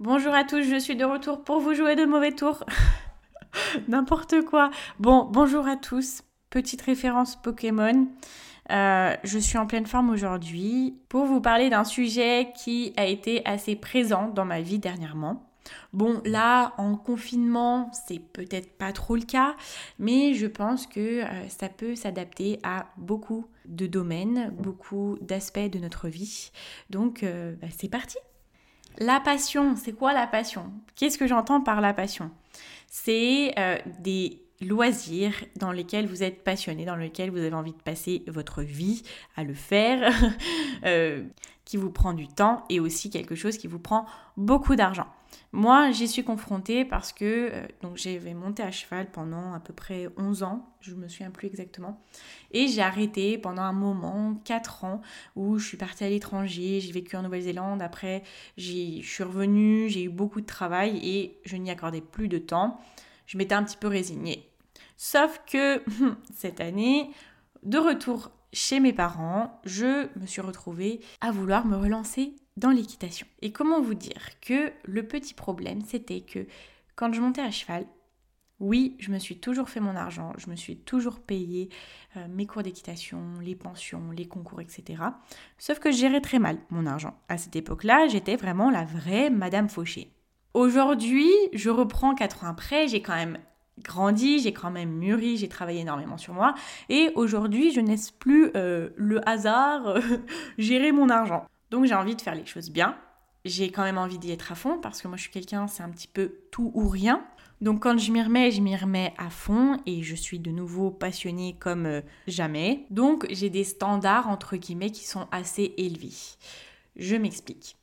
Bonjour à tous, je suis de retour pour vous jouer de mauvais tours. N'importe quoi. Bon, bonjour à tous. Petite référence Pokémon. Euh, je suis en pleine forme aujourd'hui pour vous parler d'un sujet qui a été assez présent dans ma vie dernièrement. Bon, là, en confinement, c'est peut-être pas trop le cas, mais je pense que euh, ça peut s'adapter à beaucoup de domaines, beaucoup d'aspects de notre vie. Donc, euh, bah, c'est parti la passion, c'est quoi la passion? Qu'est-ce que j'entends par la passion? C'est euh, des loisirs dans lesquels vous êtes passionné, dans lesquels vous avez envie de passer votre vie à le faire, euh, qui vous prend du temps et aussi quelque chose qui vous prend beaucoup d'argent. Moi, j'y suis confrontée parce que euh, j'avais monté à cheval pendant à peu près 11 ans, je me souviens plus exactement, et j'ai arrêté pendant un moment, 4 ans, où je suis partie à l'étranger, j'ai vécu en Nouvelle-Zélande, après je suis revenue, j'ai eu beaucoup de travail et je n'y accordais plus de temps. Je m'étais un petit peu résignée. Sauf que cette année, de retour chez mes parents, je me suis retrouvée à vouloir me relancer dans l'équitation. Et comment vous dire que le petit problème, c'était que quand je montais à cheval, oui, je me suis toujours fait mon argent, je me suis toujours payé euh, mes cours d'équitation, les pensions, les concours, etc. Sauf que je gérais très mal mon argent. À cette époque-là, j'étais vraiment la vraie Madame Fauché. Aujourd'hui, je reprends 4 ans après, j'ai quand même grandi, j'ai quand même mûri, j'ai travaillé énormément sur moi. Et aujourd'hui, je laisse plus euh, le hasard gérer mon argent. Donc j'ai envie de faire les choses bien. J'ai quand même envie d'y être à fond parce que moi je suis quelqu'un, c'est un petit peu tout ou rien. Donc quand je m'y remets, je m'y remets à fond et je suis de nouveau passionnée comme euh, jamais. Donc j'ai des standards entre guillemets qui sont assez élevés. Je m'explique.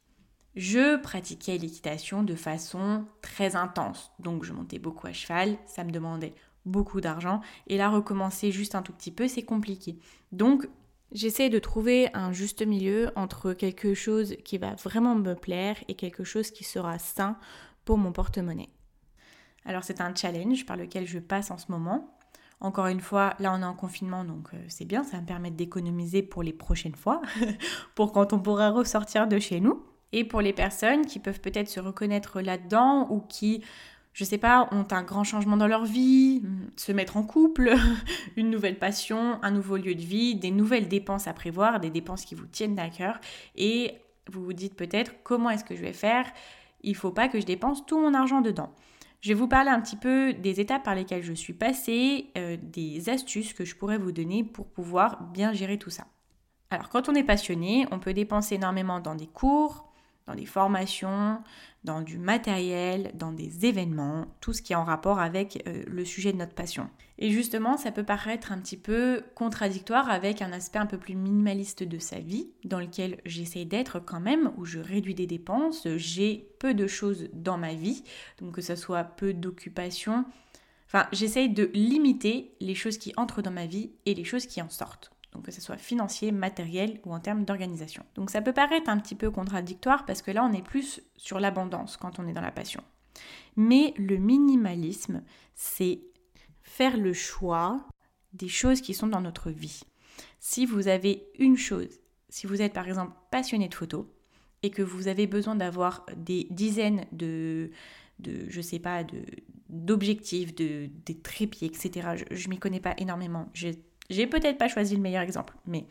Je pratiquais l'équitation de façon très intense. Donc je montais beaucoup à cheval, ça me demandait beaucoup d'argent et là recommencer juste un tout petit peu, c'est compliqué. Donc J'essaie de trouver un juste milieu entre quelque chose qui va vraiment me plaire et quelque chose qui sera sain pour mon porte-monnaie. Alors c'est un challenge par lequel je passe en ce moment. Encore une fois, là on est en confinement, donc euh, c'est bien, ça va me permettre d'économiser pour les prochaines fois, pour quand on pourra ressortir de chez nous. Et pour les personnes qui peuvent peut-être se reconnaître là-dedans ou qui je sais pas, ont un grand changement dans leur vie, se mettre en couple, une nouvelle passion, un nouveau lieu de vie, des nouvelles dépenses à prévoir, des dépenses qui vous tiennent à cœur. Et vous vous dites peut-être comment est-ce que je vais faire? Il faut pas que je dépense tout mon argent dedans. Je vais vous parler un petit peu des étapes par lesquelles je suis passée, euh, des astuces que je pourrais vous donner pour pouvoir bien gérer tout ça. Alors quand on est passionné, on peut dépenser énormément dans des cours, dans des formations, dans du matériel, dans des événements, tout ce qui est en rapport avec euh, le sujet de notre passion. Et justement, ça peut paraître un petit peu contradictoire avec un aspect un peu plus minimaliste de sa vie, dans lequel j'essaie d'être quand même, où je réduis des dépenses, j'ai peu de choses dans ma vie, donc que ce soit peu d'occupations. Enfin, j'essaie de limiter les choses qui entrent dans ma vie et les choses qui en sortent que ce soit financier, matériel ou en termes d'organisation. Donc ça peut paraître un petit peu contradictoire parce que là on est plus sur l'abondance quand on est dans la passion. Mais le minimalisme, c'est faire le choix des choses qui sont dans notre vie. Si vous avez une chose, si vous êtes par exemple passionné de photo et que vous avez besoin d'avoir des dizaines de, de je sais pas, d'objectifs, de, des trépieds, etc. Je, m'y connais pas énormément. J'ai peut-être pas choisi le meilleur exemple, mais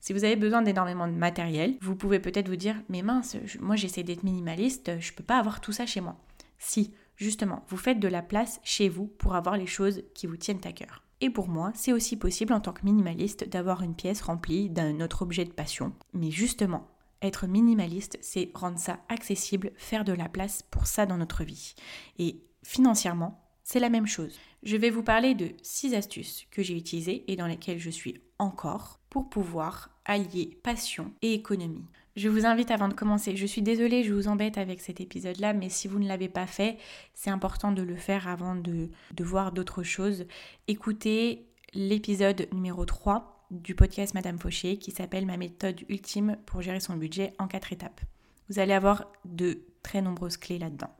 si vous avez besoin d'énormément de matériel, vous pouvez peut-être vous dire mais mince, moi j'essaie d'être minimaliste, je peux pas avoir tout ça chez moi. Si, justement, vous faites de la place chez vous pour avoir les choses qui vous tiennent à cœur. Et pour moi, c'est aussi possible en tant que minimaliste d'avoir une pièce remplie d'un autre objet de passion. Mais justement, être minimaliste, c'est rendre ça accessible, faire de la place pour ça dans notre vie. Et financièrement, c'est la même chose. Je vais vous parler de 6 astuces que j'ai utilisées et dans lesquelles je suis encore pour pouvoir allier passion et économie. Je vous invite avant de commencer, je suis désolée, je vous embête avec cet épisode-là, mais si vous ne l'avez pas fait, c'est important de le faire avant de, voir d'autres choses. Écoutez l'épisode numéro 3 du podcast Madame Fauché qui s'appelle Ma méthode ultime pour gérer son budget en 4 étapes. Vous allez avoir de très nombreuses clés là-dedans.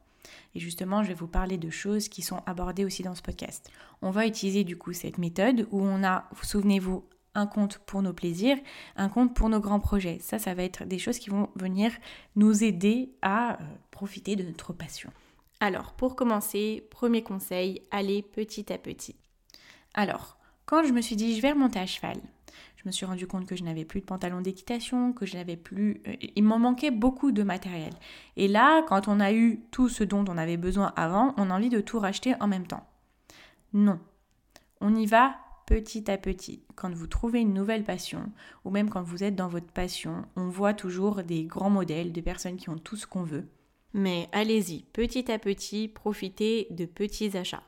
Et justement, je vais vous parler de choses qui sont abordées aussi dans ce podcast. On va utiliser du coup cette méthode où on a, souvenez-vous, un compte pour nos plaisirs, un compte pour nos grands projets. Ça, ça va être des choses qui vont venir nous aider à euh, profiter de notre passion. Alors, pour commencer, premier conseil, allez petit à petit. Alors, quand je me suis dit je vais remonter à cheval, je me suis rendu compte que je n'avais plus de pantalon d'équitation, que je n'avais plus... Euh, il m'en manquait beaucoup de matériel. Et là, quand on a eu tout ce dont on avait besoin avant, on a envie de tout racheter en même temps. Non. On y va petit à petit. Quand vous trouvez une nouvelle passion, ou même quand vous êtes dans votre passion, on voit toujours des grands modèles, des personnes qui ont tout ce qu'on veut. Mais allez-y, petit à petit, profitez de petits achats.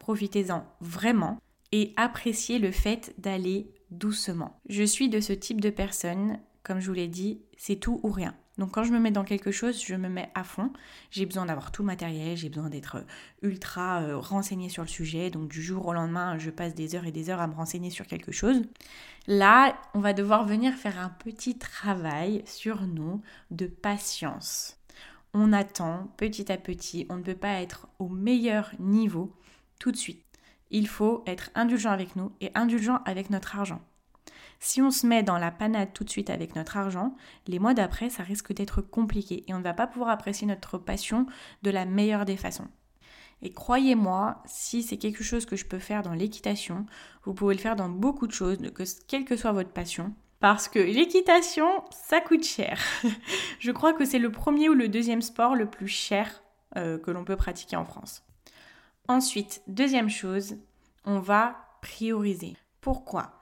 Profitez-en vraiment et appréciez le fait d'aller doucement. Je suis de ce type de personne, comme je vous l'ai dit, c'est tout ou rien. Donc quand je me mets dans quelque chose, je me mets à fond. J'ai besoin d'avoir tout le matériel, j'ai besoin d'être euh, ultra euh, renseigné sur le sujet. Donc du jour au lendemain, je passe des heures et des heures à me renseigner sur quelque chose. Là, on va devoir venir faire un petit travail sur nous de patience. On attend petit à petit, on ne peut pas être au meilleur niveau tout de suite il faut être indulgent avec nous et indulgent avec notre argent. Si on se met dans la panade tout de suite avec notre argent, les mois d'après, ça risque d'être compliqué et on ne va pas pouvoir apprécier notre passion de la meilleure des façons. Et croyez-moi, si c'est quelque chose que je peux faire dans l'équitation, vous pouvez le faire dans beaucoup de choses, que, quelle que soit votre passion. Parce que l'équitation, ça coûte cher. je crois que c'est le premier ou le deuxième sport le plus cher euh, que l'on peut pratiquer en France. Ensuite, deuxième chose, on va prioriser. Pourquoi?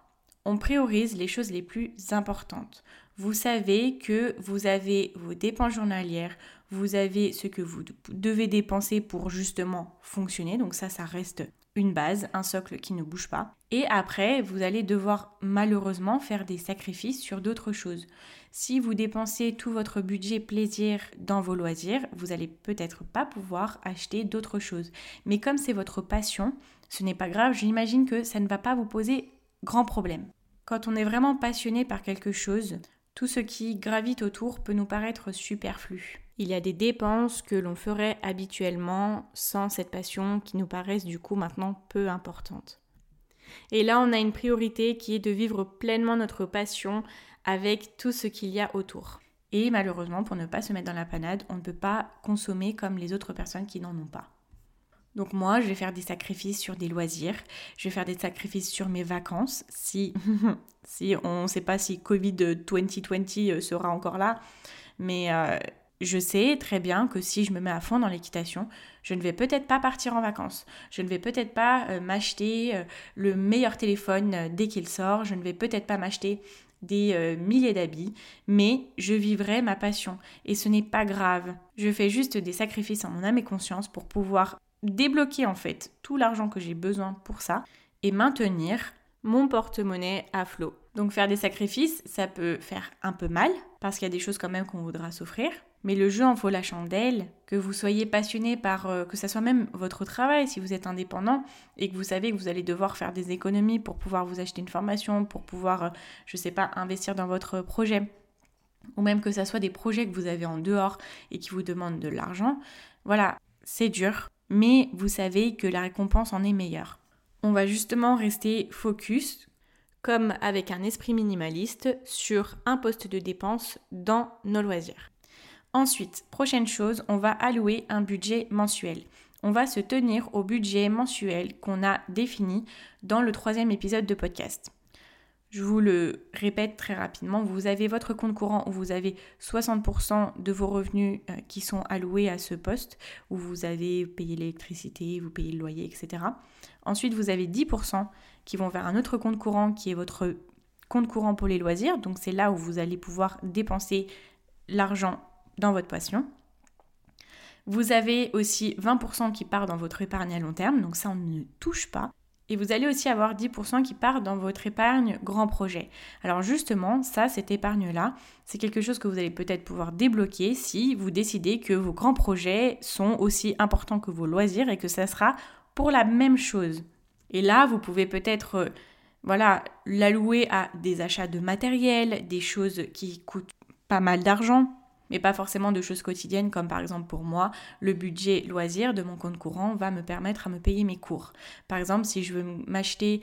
On priorise les choses les plus importantes. Vous savez que vous avez vos dépenses journalières, vous avez ce que vous devez dépenser pour justement fonctionner. Donc ça, ça reste une base, un socle qui ne bouge pas. Et après, vous allez devoir malheureusement faire des sacrifices sur d'autres choses. Si vous dépensez tout votre budget plaisir dans vos loisirs, vous allez peut-être pas pouvoir acheter d'autres choses. Mais comme c'est votre passion, ce n'est pas grave, j'imagine que ça ne va pas vous poser grand problème. Quand on est vraiment passionné par quelque chose, tout ce qui gravite autour peut nous paraître superflu. Il y a des dépenses que l'on ferait habituellement sans cette passion qui nous paraissent du coup maintenant peu importantes. Et là, on a une priorité qui est de vivre pleinement notre passion avec tout ce qu'il y a autour. Et malheureusement, pour ne pas se mettre dans la panade, on ne peut pas consommer comme les autres personnes qui n'en ont pas. Donc moi, je vais faire des sacrifices sur des loisirs, je vais faire des sacrifices sur mes vacances, si, si on ne sait pas si Covid 2020 euh, sera encore là, mais euh, je sais très bien que si je me mets à fond dans l'équitation, je ne vais peut-être pas partir en vacances. Je ne vais peut-être pas euh, m'acheter le meilleur téléphone dès qu'il sort. Je ne vais peut-être pas m'acheter des euh, milliers d'habits, mais je vivrai ma passion. Et ce n'est pas grave. Je fais juste des sacrifices en mon âme et conscience pour pouvoir débloquer en fait tout l'argent que j'ai besoin pour ça et maintenir mon porte-monnaie à flot. Donc faire des sacrifices, ça peut faire un peu mal, parce qu'il y a des choses quand même qu'on voudra s'offrir. Mais le jeu en vaut la chandelle, que vous soyez passionné par, euh, que ça soit même votre travail, si vous êtes indépendant, et que vous savez que vous allez devoir faire des économies pour pouvoir vous acheter une formation, pour pouvoir, euh, je sais pas, investir dans votre projet, ou même que ça soit des projets que vous avez en dehors et qui vous demandent de l'argent. Voilà, c'est dur, mais vous savez que la récompense en est meilleure. On va justement rester focus comme avec un esprit minimaliste, sur un poste de dépense dans nos loisirs. Ensuite, prochaine chose, on va allouer un budget mensuel. On va se tenir au budget mensuel qu'on a défini dans le troisième épisode de podcast. Je vous le répète très rapidement, vous avez votre compte courant où vous avez 60% de vos revenus euh, qui sont alloués à ce poste, où vous avez payé l'électricité, vous payez le loyer, etc. Ensuite, vous avez 10% qui vont vers un autre compte courant qui est votre compte courant pour les loisirs. Donc c'est là où vous allez pouvoir dépenser l'argent dans votre passion. Vous avez aussi 20% qui part dans votre épargne à long terme, donc ça on ne touche pas. Et vous allez aussi avoir 10% qui part dans votre épargne grand projet. Alors justement, ça, cette épargne-là, c'est quelque chose que vous allez peut-être pouvoir débloquer si vous décidez que vos grands projets sont aussi importants que vos loisirs et que ça sera pour la même chose. Et là, vous pouvez peut-être euh, voilà, l'allouer à des achats de matériel, des choses qui coûtent pas mal d'argent, mais pas forcément de choses quotidiennes comme par exemple pour moi, le budget loisir de mon compte courant va me permettre à me payer mes cours. Par exemple, si je veux m'acheter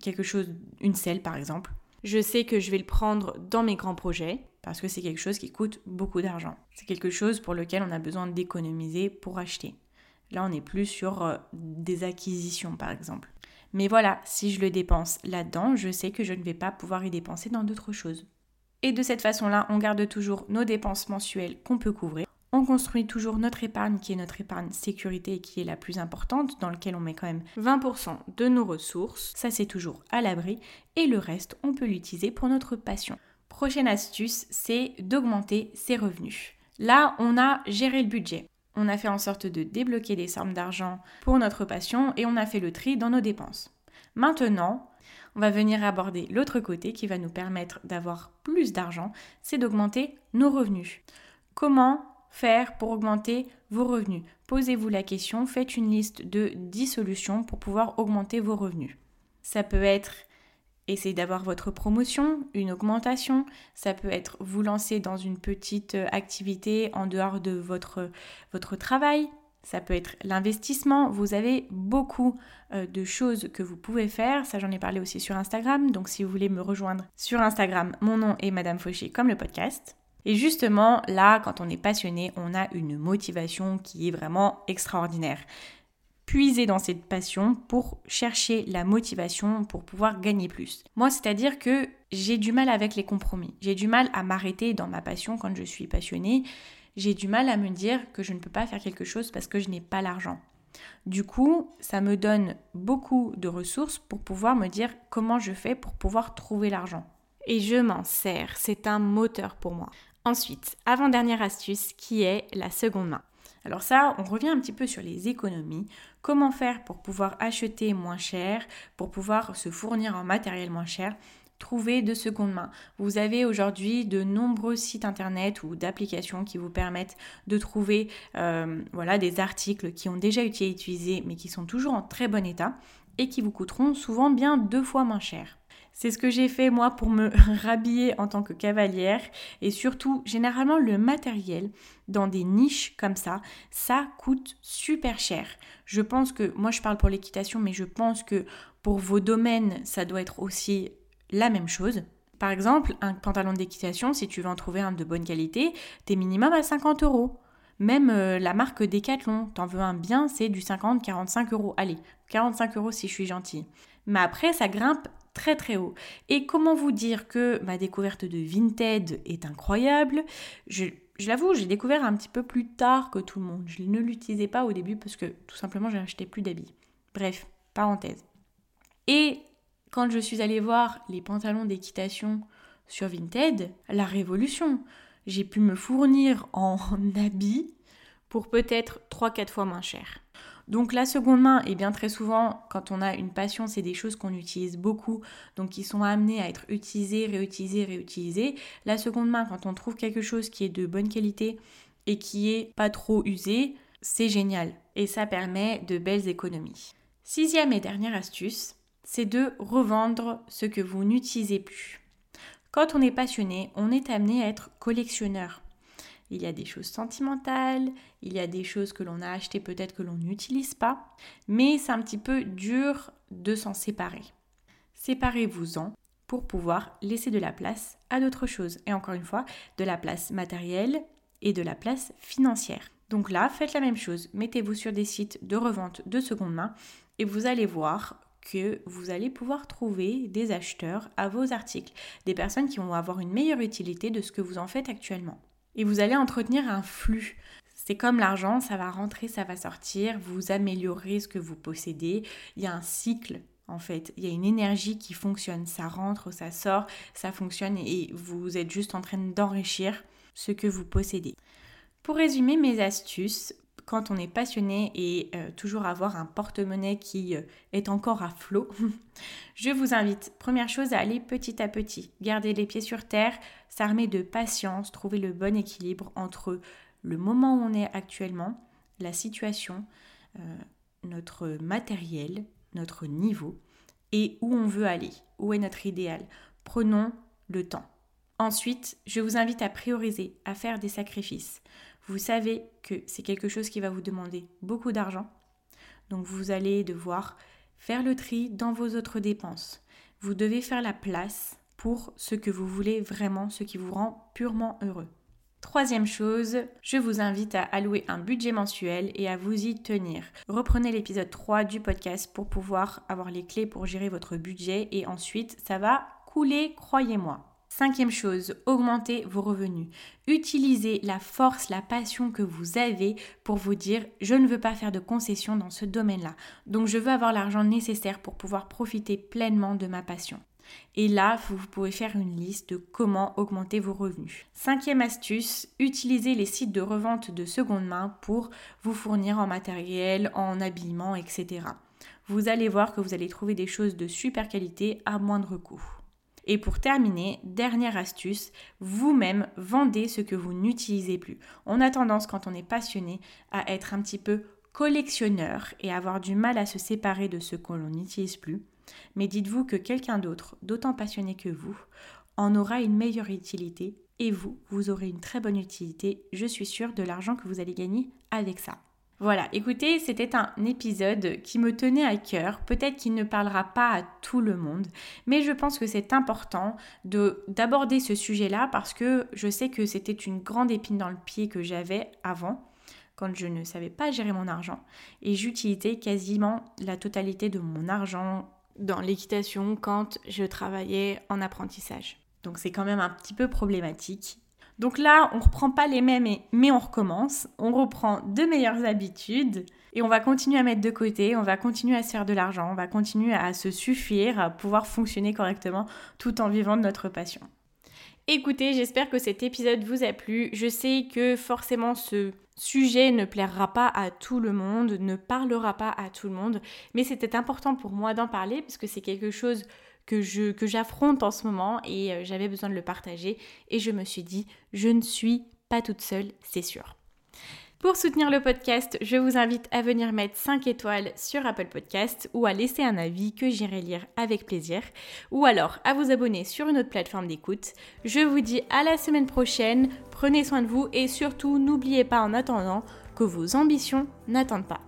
quelque chose, une selle par exemple, je sais que je vais le prendre dans mes grands projets parce que c'est quelque chose qui coûte beaucoup d'argent. C'est quelque chose pour lequel on a besoin d'économiser pour acheter. Là, on n'est plus sur euh, des acquisitions par exemple. Mais voilà, si je le dépense là-dedans, je sais que je ne vais pas pouvoir y dépenser dans d'autres choses. Et de cette façon-là, on garde toujours nos dépenses mensuelles qu'on peut couvrir. On construit toujours notre épargne qui est notre épargne sécurité et qui est la plus importante, dans laquelle on met quand même 20% de nos ressources. Ça, c'est toujours à l'abri. Et le reste, on peut l'utiliser pour notre passion. Prochaine astuce, c'est d'augmenter ses revenus. Là, on a géré le budget. On a fait en sorte de débloquer des sommes d'argent pour notre passion et on a fait le tri dans nos dépenses. Maintenant, on va venir aborder l'autre côté qui va nous permettre d'avoir plus d'argent, c'est d'augmenter nos revenus. Comment faire pour augmenter vos revenus? Posez-vous la question, faites une liste de 10 solutions pour pouvoir augmenter vos revenus. Ça peut être essayer d'avoir votre promotion, une augmentation, ça peut être vous lancer dans une petite activité en dehors de votre, votre travail, ça peut être l'investissement. Vous avez beaucoup euh, de choses que vous pouvez faire. Ça, j'en ai parlé aussi sur Instagram. Donc, si vous voulez me rejoindre sur Instagram, mon nom est Madame Fauché comme le podcast. Et justement, là, quand on est passionné, on a une motivation qui est vraiment extraordinaire. Puiser dans cette passion pour chercher la motivation pour pouvoir gagner plus. Moi, c'est-à-dire que j'ai du mal avec les compromis. J'ai du mal à m'arrêter dans ma passion quand je suis passionnée j'ai du mal à me dire que je ne peux pas faire quelque chose parce que je n'ai pas l'argent. Du coup, ça me donne beaucoup de ressources pour pouvoir me dire comment je fais pour pouvoir trouver l'argent. Et je m'en sers, c'est un moteur pour moi. Ensuite, avant-dernière astuce qui est la seconde main. Alors ça, on revient un petit peu sur les économies. Comment faire pour pouvoir acheter moins cher, pour pouvoir se fournir en matériel moins cher? Trouver de seconde main. Vous avez aujourd'hui de nombreux sites internet ou d'applications qui vous permettent de trouver euh, voilà, des articles qui ont déjà été utilisés mais qui sont toujours en très bon état et qui vous coûteront souvent bien deux fois moins cher. C'est ce que j'ai fait moi pour me rhabiller en tant que cavalière et surtout généralement le matériel dans des niches comme ça, ça coûte super cher. Je pense que moi je parle pour l'équitation mais je pense que pour vos domaines ça doit être aussi la même chose. Par exemple, un pantalon d'équitation, si tu veux en trouver un de bonne qualité, t'es minimum à 50 euros. Même euh, la marque Decathlon, t'en veux un bien, c'est du 50-45 euros. Allez, 45 euros si je suis gentille. Mais après, ça grimpe très très haut. Et comment vous dire que ma découverte de Vinted est incroyable? Je, je l'avoue, j'ai découvert un petit peu plus tard que tout le monde. Je ne l'utilisais pas au début parce que tout simplement, j'ai acheté plus d'habits. Bref, parenthèse. Et quand je suis allée voir les pantalons d'équitation sur Vinted, la révolution. J'ai pu me fournir en habits pour peut-être 3-4 fois moins cher. Donc la seconde main, et bien très souvent, quand on a une passion, c'est des choses qu'on utilise beaucoup, donc qui sont amenées à être utilisées, réutilisées, réutilisées. La seconde main, quand on trouve quelque chose qui est de bonne qualité et qui est pas trop usé, c'est génial. Et ça permet de belles économies. Sixième et dernière astuce, c'est de revendre ce que vous n'utilisez plus. Quand on est passionné, on est amené à être collectionneur. Il y a des choses sentimentales, il y a des choses que l'on a achetées peut-être que l'on n'utilise pas, mais c'est un petit peu dur de s'en séparer. Séparez-vous-en pour pouvoir laisser de la place à d'autres choses. Et encore une fois, de la place matérielle et de la place financière. Donc là, faites la même chose. Mettez-vous sur des sites de revente de seconde main et vous allez voir que vous allez pouvoir trouver des acheteurs à vos articles, des personnes qui vont avoir une meilleure utilité de ce que vous en faites actuellement. Et vous allez entretenir un flux. C'est comme l'argent, ça va rentrer, ça va sortir, vous améliorez ce que vous possédez. Il y a un cycle en fait. Il y a une énergie qui fonctionne. Ça rentre, ça sort, ça fonctionne et vous êtes juste en train d'enrichir ce que vous possédez. Pour résumer mes astuces, quand on est passionné et euh, toujours avoir un porte-monnaie qui euh, est encore à flot, je vous invite, première chose, à aller petit à petit. Garder les pieds sur terre, s'armer de patience, trouver le bon équilibre entre le moment où on est actuellement, la situation, euh, notre matériel, notre niveau et où on veut aller, où est notre idéal. Prenons le temps. Ensuite, je vous invite à prioriser, à faire des sacrifices. Vous savez que c'est quelque chose qui va vous demander beaucoup d'argent. Donc vous allez devoir faire le tri dans vos autres dépenses. Vous devez faire la place pour ce que vous voulez vraiment, ce qui vous rend purement heureux. Troisième chose, je vous invite à allouer un budget mensuel et à vous y tenir. Reprenez l'épisode 3 du podcast pour pouvoir avoir les clés pour gérer votre budget et ensuite ça va couler, croyez-moi. Cinquième chose, augmentez vos revenus. Utilisez la force, la passion que vous avez pour vous dire je ne veux pas faire de concessions dans ce domaine-là. Donc je veux avoir l'argent nécessaire pour pouvoir profiter pleinement de ma passion. Et là, vous pouvez faire une liste de comment augmenter vos revenus. Cinquième astuce, utilisez les sites de revente de seconde main pour vous fournir en matériel, en habillement, etc. Vous allez voir que vous allez trouver des choses de super qualité à moindre coût. Et pour terminer, dernière astuce, vous-même vendez ce que vous n'utilisez plus. On a tendance, quand on est passionné, à être un petit peu collectionneur et avoir du mal à se séparer de ce que l'on n'utilise plus. Mais dites-vous que quelqu'un d'autre, d'autant passionné que vous, en aura une meilleure utilité et vous, vous aurez une très bonne utilité, je suis sûre, de l'argent que vous allez gagner avec ça. Voilà, écoutez, c'était un épisode qui me tenait à cœur. Peut-être qu'il ne parlera pas à tout le monde, mais je pense que c'est important de d'aborder ce sujet-là parce que je sais que c'était une grande épine dans le pied que j'avais avant quand je ne savais pas gérer mon argent et j'utilisais quasiment la totalité de mon argent dans l'équitation quand je travaillais en apprentissage. Donc c'est quand même un petit peu problématique donc là, on reprend pas les mêmes, mais on recommence. On reprend de meilleures habitudes et on va continuer à mettre de côté, on va continuer à se faire de l'argent, on va continuer à se suffire, à pouvoir fonctionner correctement tout en vivant de notre passion. Écoutez, j'espère que cet épisode vous a plu. Je sais que forcément ce sujet ne plaira pas à tout le monde, ne parlera pas à tout le monde, mais c'était important pour moi d'en parler parce que c'est quelque chose que j'affronte en ce moment et euh, j'avais besoin de le partager et je me suis dit je ne suis pas toute seule, c'est sûr. Pour soutenir le podcast, je vous invite à venir mettre 5 étoiles sur Apple Podcast ou à laisser un avis que j'irai lire avec plaisir ou alors à vous abonner sur une autre plateforme d'écoute. Je vous dis à la semaine prochaine, prenez soin de vous et surtout n'oubliez pas en attendant que vos ambitions n'attendent pas.